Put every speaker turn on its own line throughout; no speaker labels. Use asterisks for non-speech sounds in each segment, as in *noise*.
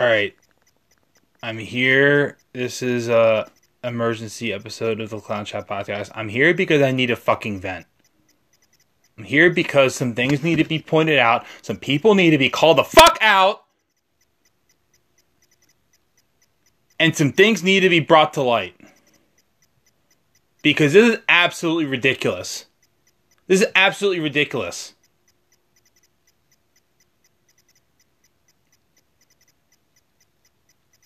All right. I'm here. This is a emergency episode of the Clown Chat podcast. I'm here because I need a fucking vent. I'm here because some things need to be pointed out. Some people need to be called the fuck out. And some things need to be brought to light. Because this is absolutely ridiculous. This is absolutely ridiculous.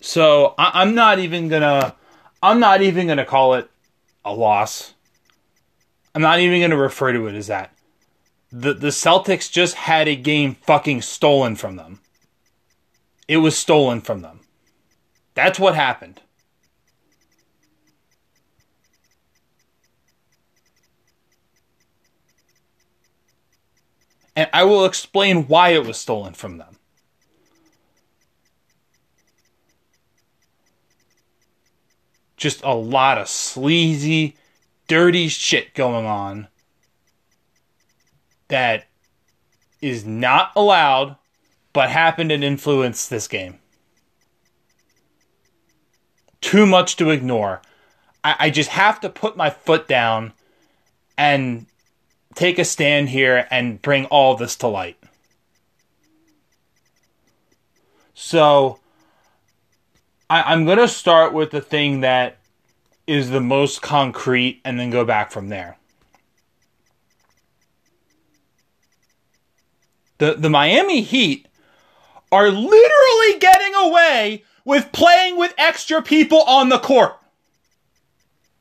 So I- I'm not even gonna I'm not even gonna call it a loss. I'm not even gonna refer to it as that. The the Celtics just had a game fucking stolen from them. It was stolen from them. That's what happened. And I will explain why it was stolen from them. Just a lot of sleazy, dirty shit going on that is not allowed but happened and influenced this game. Too much to ignore. I, I just have to put my foot down and take a stand here and bring all this to light. So, I, am going to start with the thing that is the most concrete and then go back from there. The, the Miami Heat are literally getting away with playing with extra people on the court.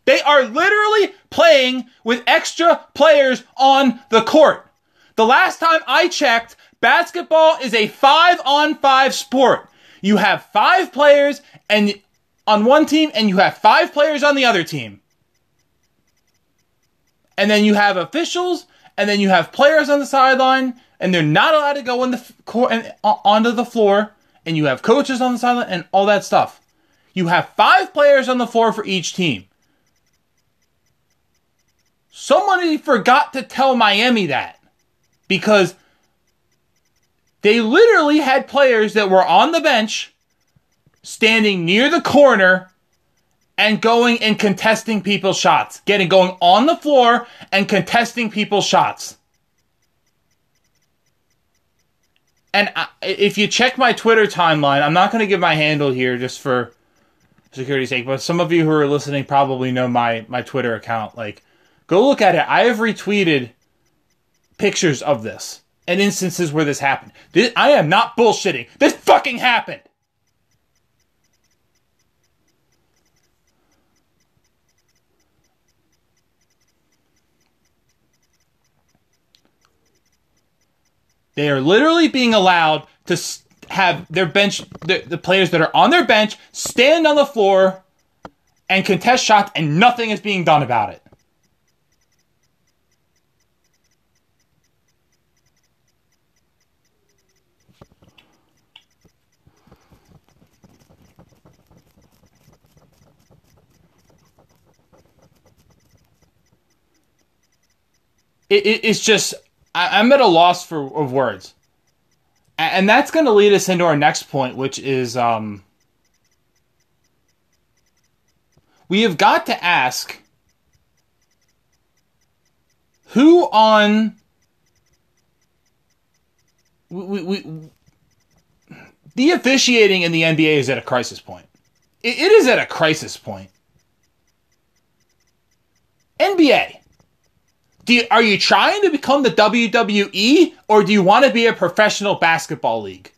They are literally playing with extra players on the court. The last time I checked, basketball is a five on five sport. You have five players and on one team and you have five players on the other team. And then you have officials and then you have players on the sideline and they're not allowed to go in the court onto the floor and you have coaches on the sideline and all that stuff. You have five players on the floor for each team. Somebody forgot to tell Miami that because they literally had players that were on the bench standing near the corner and going and contesting people's shots, getting going on the floor and contesting people's shots. And I, if you check my Twitter timeline, I'm not going to give my handle here just for security's sake, but some of you who are listening probably know my my Twitter account. Like, go look at it. I have retweeted pictures of this and instances where this happened. This, I am not bullshitting. This fucking happened. They are literally being allowed to have their bench, the, the players that are on their bench, stand on the floor and contest shots, and nothing is being done about it. It, it, it's just I, am at a loss for of words, and that's going to lead us into our next point, which is um, we have got to ask who on we, we, we the officiating in the NBA is at a crisis point. it, it is at a crisis point. NBA do you, are you trying to become the WWE or do you want to be a professional basketball league?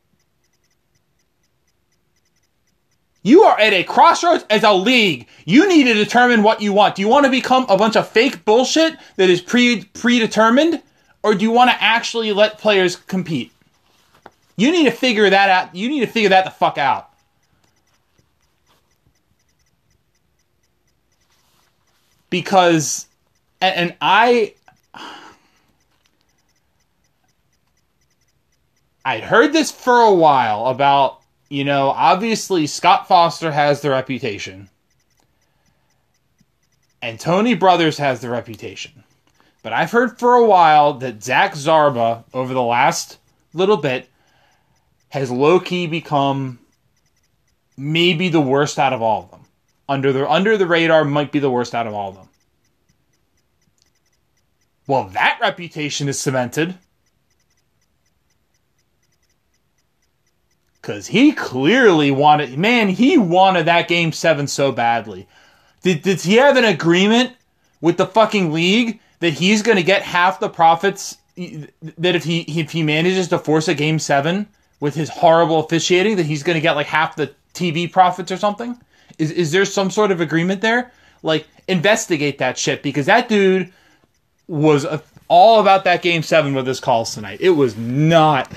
You are at a crossroads as a league. You need to determine what you want. Do you want to become a bunch of fake bullshit that is pre predetermined or do you want to actually let players compete? You need to figure that out. You need to figure that the fuck out. Because and, I I'd heard this for a while about, you know, obviously Scott Foster has the reputation. And Tony Brothers has the reputation. But I've heard for a while that Zach Zarba, over the last little bit, has low key become maybe the worst out of all of them. Under the under the radar might be the worst out of all of them. Well, that reputation is cemented. Cause he clearly wanted man, he wanted that game seven so badly. Did did he have an agreement with the fucking league that he's gonna get half the profits that if he if he manages to force a game seven with his horrible officiating, that he's gonna get like half the TV profits or something? Is is there some sort of agreement there? Like investigate that shit because that dude was a, all about that game seven with his calls tonight. It was not.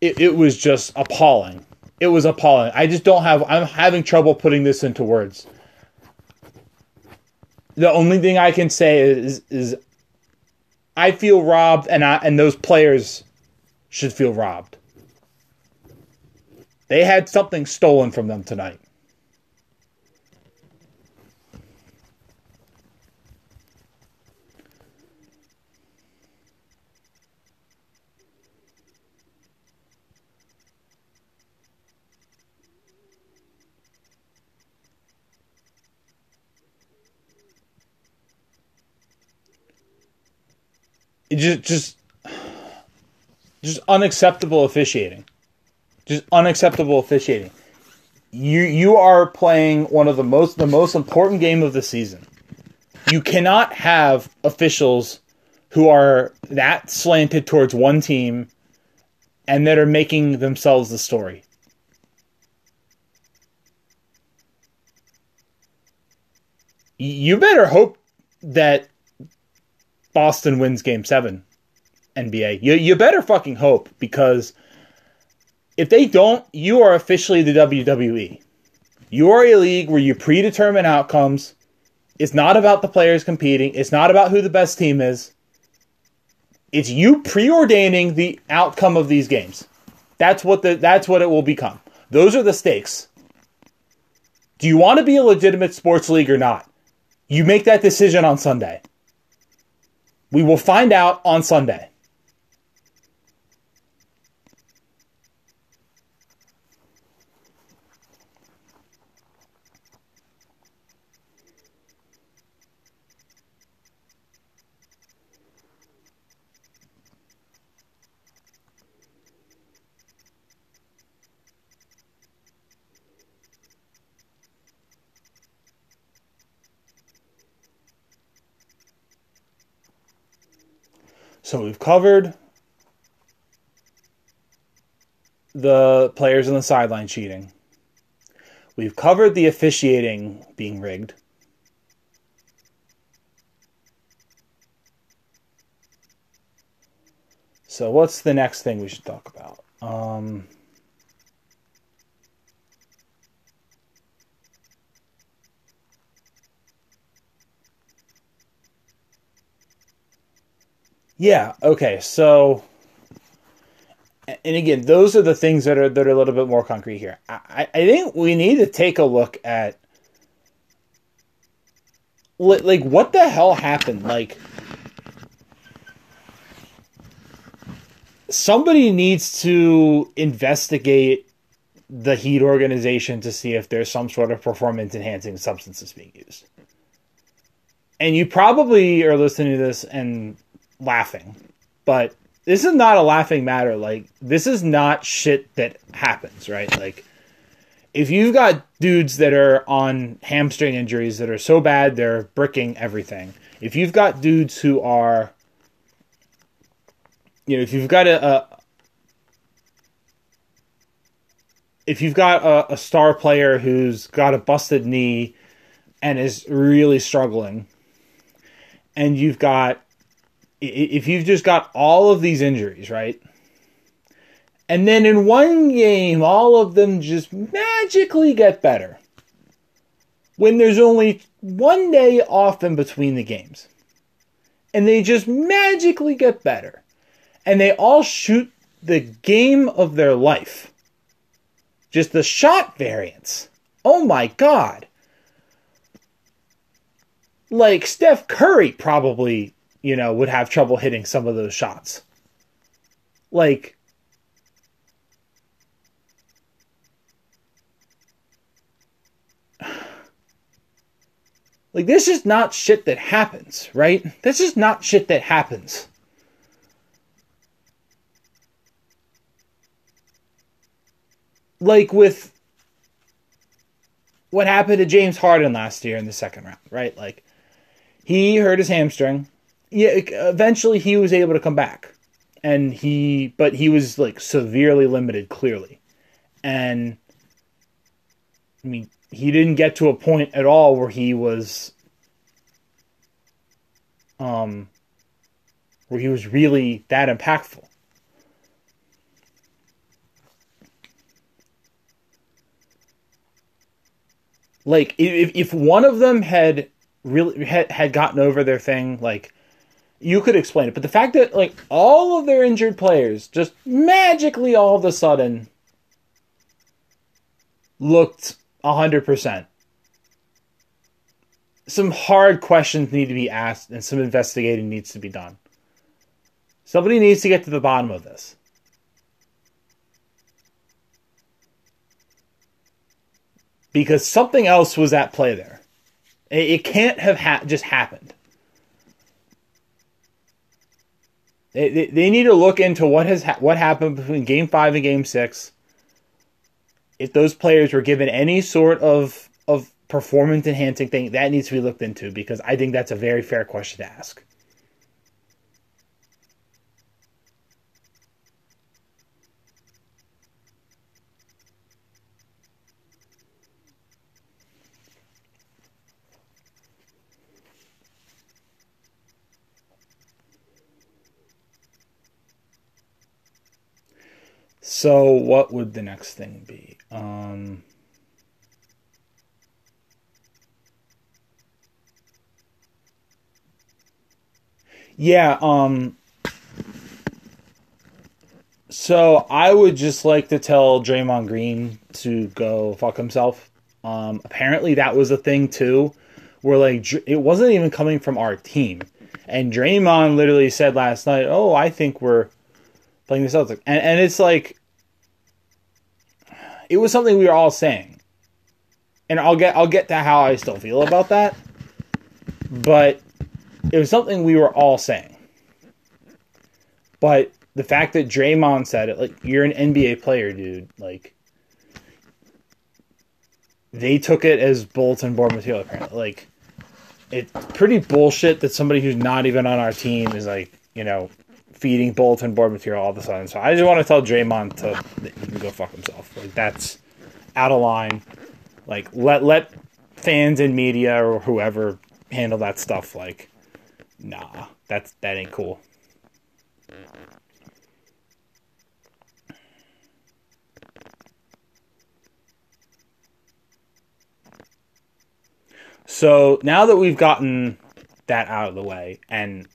It, it was just appalling. It was appalling. I just don't have. I'm having trouble putting this into words. The only thing I can say is is I feel robbed, and I and those players should feel robbed. They had something stolen from them tonight. Just just just unacceptable officiating just unacceptable officiating. You you are playing one of the most the most important game of the season. You cannot have officials who are that slanted towards one team and that are making themselves the story. You better hope that Boston wins game 7 NBA. You you better fucking hope because if they don't, you are officially the WWE. You are a league where you predetermine outcomes. It's not about the players competing. It's not about who the best team is. It's you preordaining the outcome of these games. That's what the that's what it will become. Those are the stakes. Do you want to be a legitimate sports league or not? You make that decision on Sunday. We will find out on Sunday. So we've covered the players on the sideline cheating. We've covered the officiating being rigged. So what's the next thing we should talk about? Um, Yeah. Okay. So, and again, those are the things that are that are a little bit more concrete here. I, I think we need to take a look at like what the hell happened. Like somebody needs to investigate the Heat organization to see if there's some sort of performance enhancing substances being used. And you probably are listening to this and laughing, but this is not a laughing matter. Like this is not shit that happens, right? Like if you've got dudes that are on hamstring injuries that are so bad they're bricking everything. If you've got dudes who are you know, if you've got a, a if you've got a, a, star player who's got a busted knee and is really struggling, and you've got if you've just got all of these injuries, right? And then in one game, all of them just magically get better. When there's only one day off in between the games. And they just magically get better. And they all shoot the game of their life. Just the shot variance. Oh my god. Like Steph Curry probably you know, would have trouble hitting some of those shots. Like, *sighs* Like, this is not shit that happens, right? This is not shit that happens. Like, with what happened to James Harden last year in the second round, right? Like, he hurt his hamstring. Yeah, eventually he was able to come back. And he but he was like severely limited clearly. And I mean, he didn't get to a point at all where he was um where he was really that impactful. Like if if one of them had really had, had gotten over their thing, like you could explain it. But the fact that like all of their injured players just magically all of a sudden looked 100%. Some hard questions need to be asked and some investigating needs to be done. Somebody needs to get to the bottom of this. Because something else was at play there. It, can't have ha- just happened. They, they, need to look into what has ha- what happened between Game Five and Game Six if those players were given any sort of of performance enhancing thing, that needs to be looked into because I think that's a very fair question to ask. So, what would the next thing be? Um, yeah, um, so I would just like to tell Draymond Green to go fuck himself. Um, apparently that was a thing too, where like it wasn't even coming from our team, and Draymond literally said last night, "Oh, I think we're playing the Celtics," and and it's like it was something we were all saying. And I'll get I'll get to how I still feel about that. But it was something we were all saying. But the fact that Draymond said it, like you're an NBA player, dude, like they took it as bulletin board material apparently. Like it's pretty bullshit that somebody who's not even on our team is like, you know, feeding bulletin board material all of a sudden. So I just want to tell Draymond to go fuck himself. Like that's out of line. Like let let fans and media or whoever handle that stuff. Like nah, that's that ain't cool. So now that we've gotten that out of the way and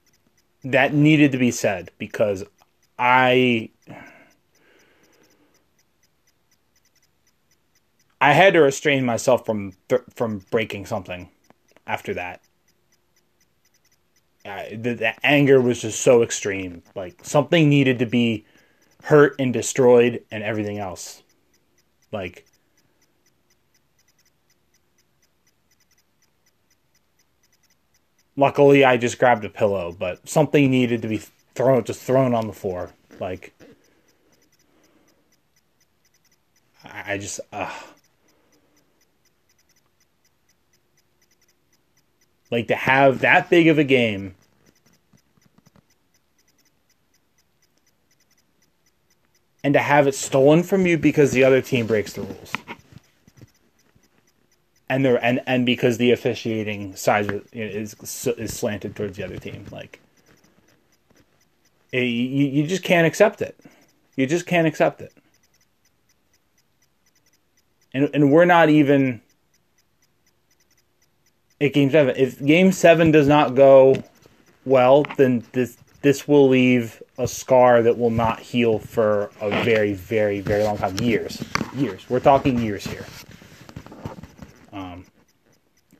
that needed to be said because I I had to restrain myself from from breaking something after that. Uh, the, the anger was just so extreme. Like something needed to be hurt and destroyed, and everything else. Like Luckily, I just grabbed a pillow, but something needed to be thrown, just thrown on the floor. Like, I just, uh, like to have that big of a game. And to have it stolen from you because the other team breaks the rules and there and and because the officiating side is is slanted towards the other team, like eh, it, you you just can't accept it. You just can't accept it. And and we're not even at game seven. If game seven does not go well, then this this will leave a scar that will not heal for a very, very, very long time. Years. Years. We're talking years here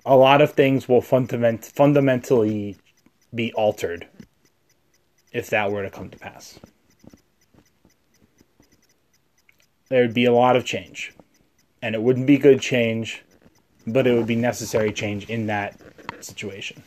a lot of things will fundament, fundamentally be altered if that were to come to pass. There would be a lot of change. And it wouldn't be good change, but it would be necessary change in that situation.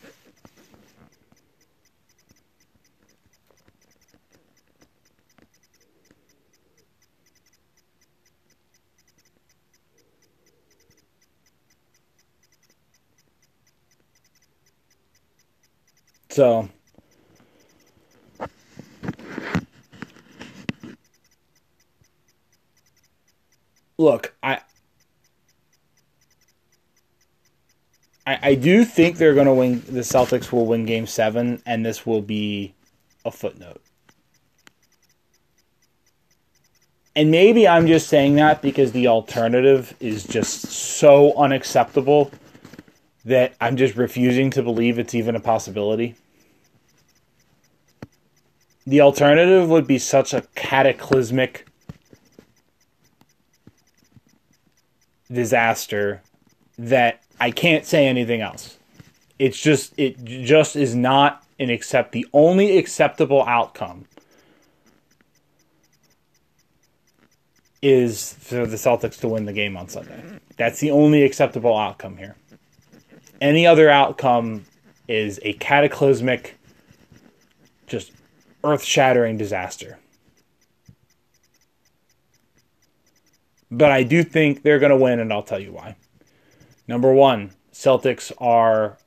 So look, I I, I do think they're going to win. The Celtics will win Game Seven, and this will be a footnote. And maybe I'm just saying that because the alternative is just so unacceptable that I'm just refusing to believe it's even a possibility. The alternative would be such a cataclysmic disaster that I can't say anything else. It's just it just is not an accept the only acceptable outcome is for the Celtics to win the game on Sunday. That's the only acceptable outcome here. Any other outcome is a cataclysmic, just earth shattering disaster. But I do think they're going to win, and I'll tell you why. Number one, Celtics are.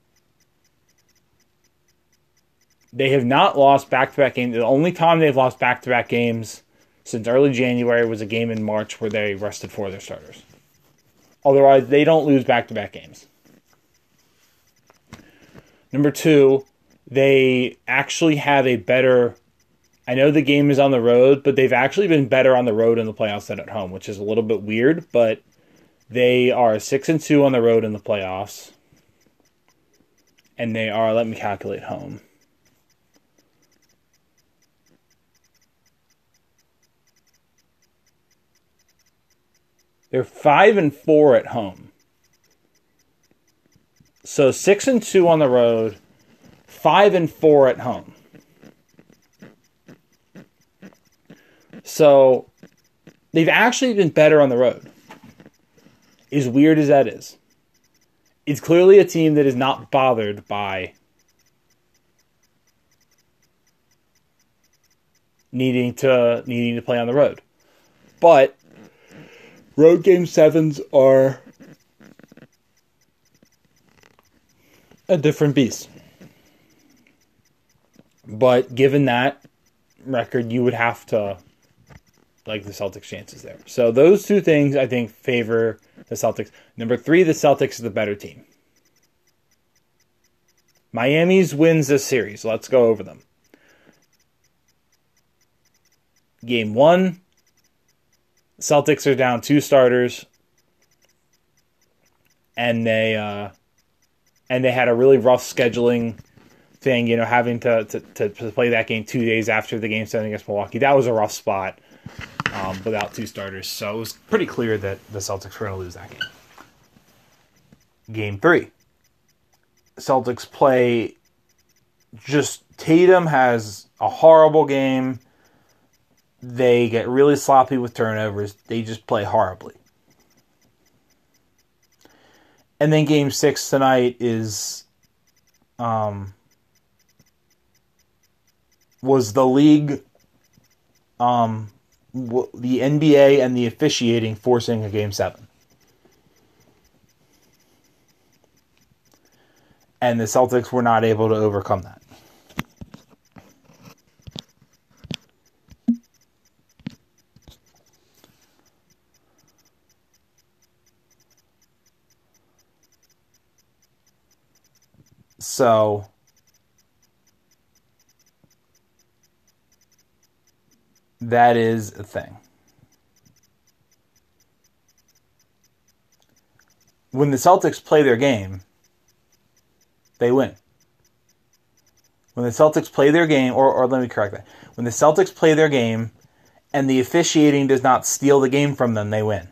They have not lost back to back games. The only time they've lost back to back games since early January was a game in March where they rested four of their starters. Otherwise, they don't lose back to back games. Number two, they actually have a better. I know the game is on the road, but they've actually been better on the road in the playoffs than at home, which is a little bit weird, but they are six and two on the road in the playoffs. And they are, let me calculate home. They're five and four at home. So six and two on the road, five and four at home. So they've actually been better on the road. As weird as that is, it's clearly a team that is not bothered by needing to needing to play on the road. But road game sevens are a different beast. But given that record, you would have to like the Celtics' chances there. So those two things I think favor the Celtics. Number three, the Celtics is the better team. Miami's wins this series. Let's go over them. Game one, Celtics are down two starters, and they uh, and they had a really rough scheduling thing. You know, having to, to to play that game two days after the game seven against Milwaukee. That was a rough spot um, without two starters. So it was pretty clear that the Celtics were going to lose that game. Game three. Celtics play just Tatum has a horrible game. They get really sloppy with turnovers. They just play horribly. And then game six tonight is um was the league um the NBA and the officiating forcing a game seven. And the Celtics were not able to overcome that. So That is a thing. When the Celtics play their game, they win. When the Celtics play their game, or, or let me correct that. When the Celtics play their game and the officiating does not steal the game from them, they win.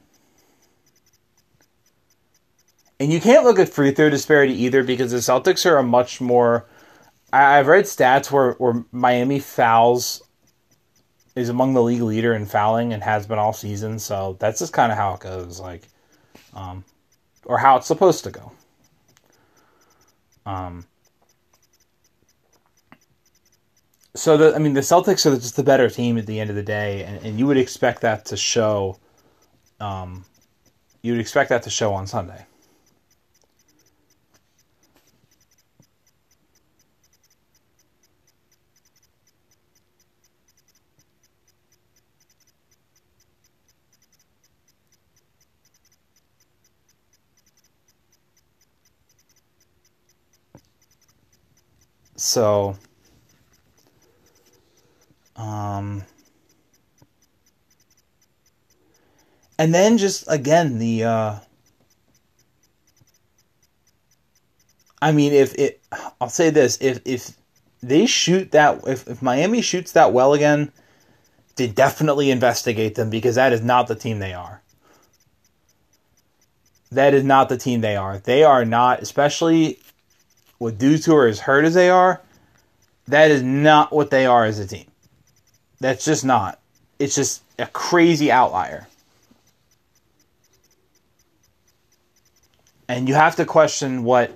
And you can't look at free throw disparity either because the Celtics are a much more. I've read stats where, where Miami fouls is among the league leader in fouling and has been all season. So that's just kind of how it goes, like, um, or how it's supposed to go. Um, so the I mean the Celtics are just the better team at the end of the day, and, and you would expect that to show. Um, you would expect that to show on Sunday. So, um, and then just again the, uh, I mean, if it, I'll say this: if if they shoot that, if if Miami shoots that well again, they definitely investigate them because that is not the team they are. That is not the team they are. They are not, especially with dudes who are as hurt as they are, that is not what they are as a team. That's just not. It's just a crazy outlier. And you have to question what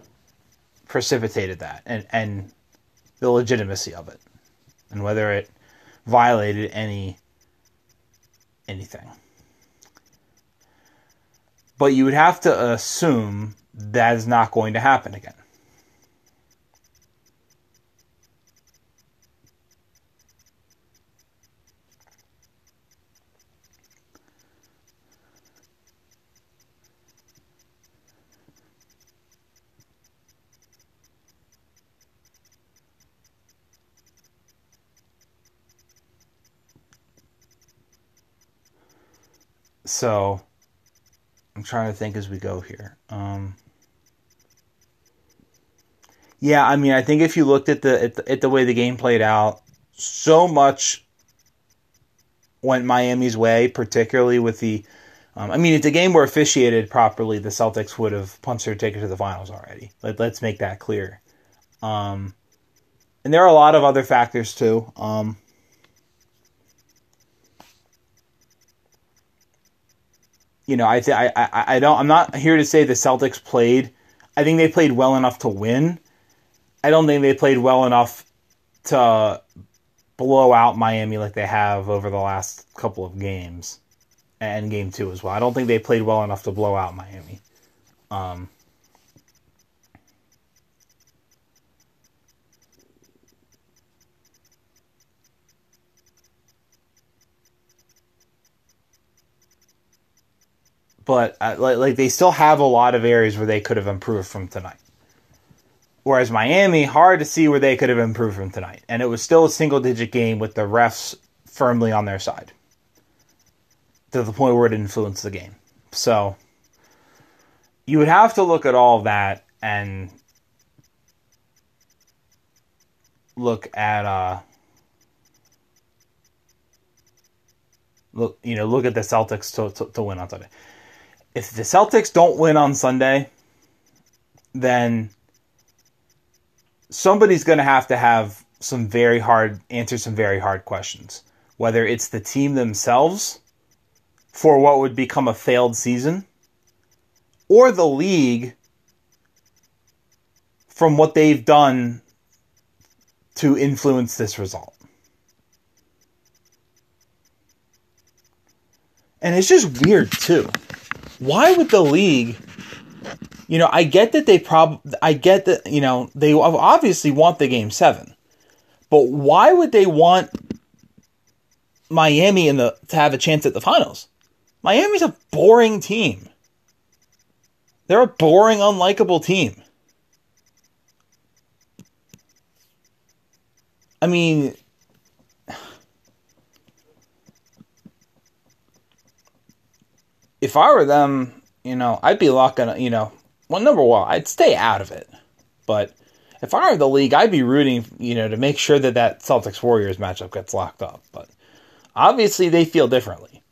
precipitated that and, and the legitimacy of it and whether it violated any anything. But you would have to assume that is not going to happen again. So I'm trying to think as we go here. Um, yeah, I mean, I think if you looked at the, at the at the way the game played out, so much went Miami's way, particularly with the. Um, I mean, if the game were officiated properly, the Celtics would have punched their ticket to the finals already. Let, us make that clear. Um, and there are a lot of other factors too. Um, you know, I, th- I, I, I don't. I'm not here to say the Celtics played. I think they played well enough to win. I don't think they played well enough to blow out Miami like they have over the last couple of games, and game two as well. I don't think they played well enough to blow out Miami. Um, but uh, like, like they still have a lot of areas where they could have improved from tonight. Whereas Miami, hard to see where they could have improved from tonight, and it was still a single digit game with the refs firmly on their side to the point where it influenced the game. So you would have to look at all that and look at uh look you know look at the Celtics to to, to win on Sunday if the Celtics don't win on Sunday, then somebody's going to have to have some very hard answer some very hard questions. Whether it's the team themselves for what would become a failed season, or the league from what they've done to influence this result. And it's just weird too why would the league you know, I get that they prob I get that, you know, they obviously want the game 7. But why would they want Miami in the to have a chance at the finals? Miami's a boring team. They're a boring, unlikable team. I mean, if I were them, you know, I'd be locking, you know, well, number one, I'd stay out of it. But if I were the league, I'd be rooting, you know, to make sure that that Celtics Warriors matchup gets locked up. But obviously, they feel differently.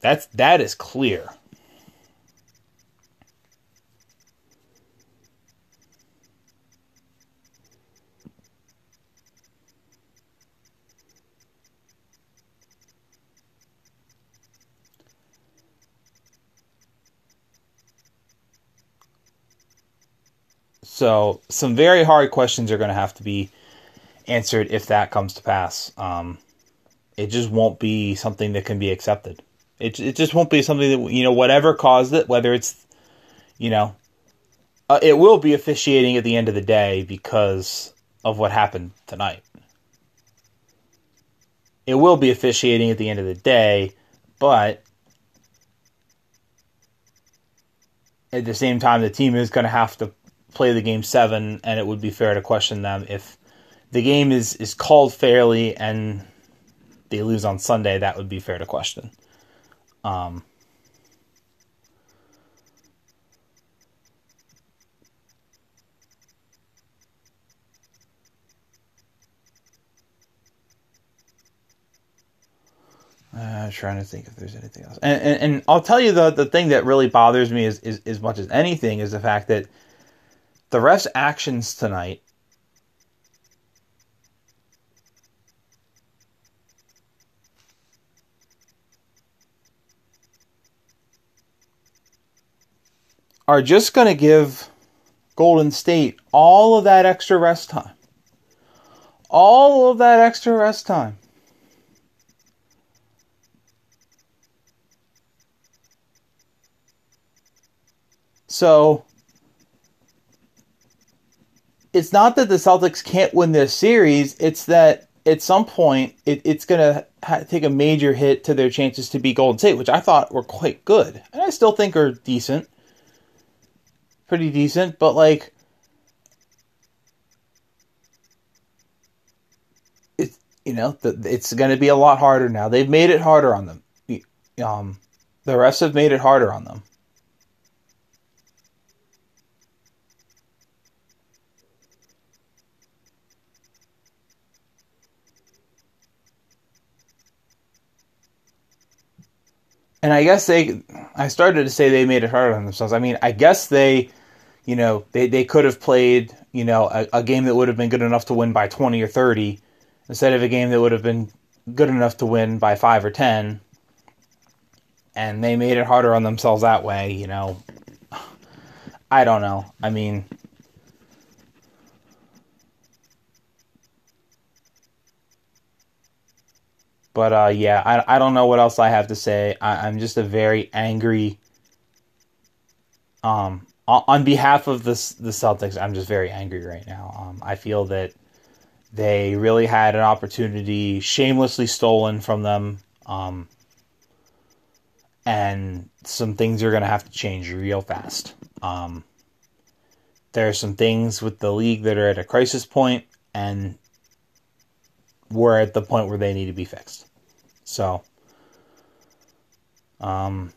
That's that is clear. So some very hard questions are going to have to be answered if that comes to pass. Um, it just won't be something that can be accepted. It it just won't be something that you know whatever caused it, whether it's you know uh, it will be officiating at the end of the day because of what happened tonight. It will be officiating at the end of the day, but at the same time, the team is going to have to play the game seven, and it would be fair to question them if the game is, is called fairly and they lose on Sunday. That would be fair to question. Um, Uh, trying to think if there's anything else. And, and, and I'll tell you the the thing that really bothers me is, is as much as anything is the fact that the refs' actions tonight are just going to give Golden State all of that extra rest time. All of that extra rest time. So it's not that the Celtics can't win this series, it's that at some point it, it's going to ha- take a major hit to their chances to beat Golden State, which I thought were quite good. And I still think are decent. Pretty decent, but like it's you know, the, it's going to be a lot harder now. They've made it harder on them. Um, the refs have made it harder on them. And I guess they, I started to say they made it harder on themselves. I mean, I guess they, you know, they, they could have played, you know, a, a game that would have been good enough to win by 20 or 30 instead of a game that would have been good enough to win by 5 or 10. And they made it harder on themselves that way, you know. *sighs* I don't know. I mean, But uh, yeah, I, I don't know what else I have to say. I, I'm just a very angry. Um, on behalf of the the Celtics, I'm just very angry right now. Um, I feel that they really had an opportunity shamelessly stolen from them. Um, and some things are going to have to change real fast. Um, there are some things with the league that are at a crisis point, and we're at the point where they need to be fixed. So, um,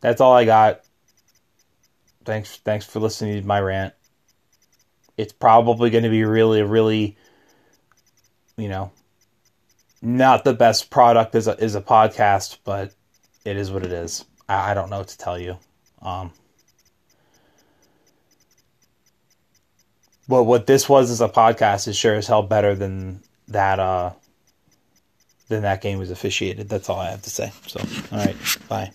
that's all I got. Thanks, thanks for listening to my rant. It's probably going to be really, really, you know, not the best product as a as a podcast, but it is what it is. I, I don't know what to tell you. Um, but what this was as a podcast is sure as hell better than that uh then that game was officiated. That's all I have to say. So, all right, bye.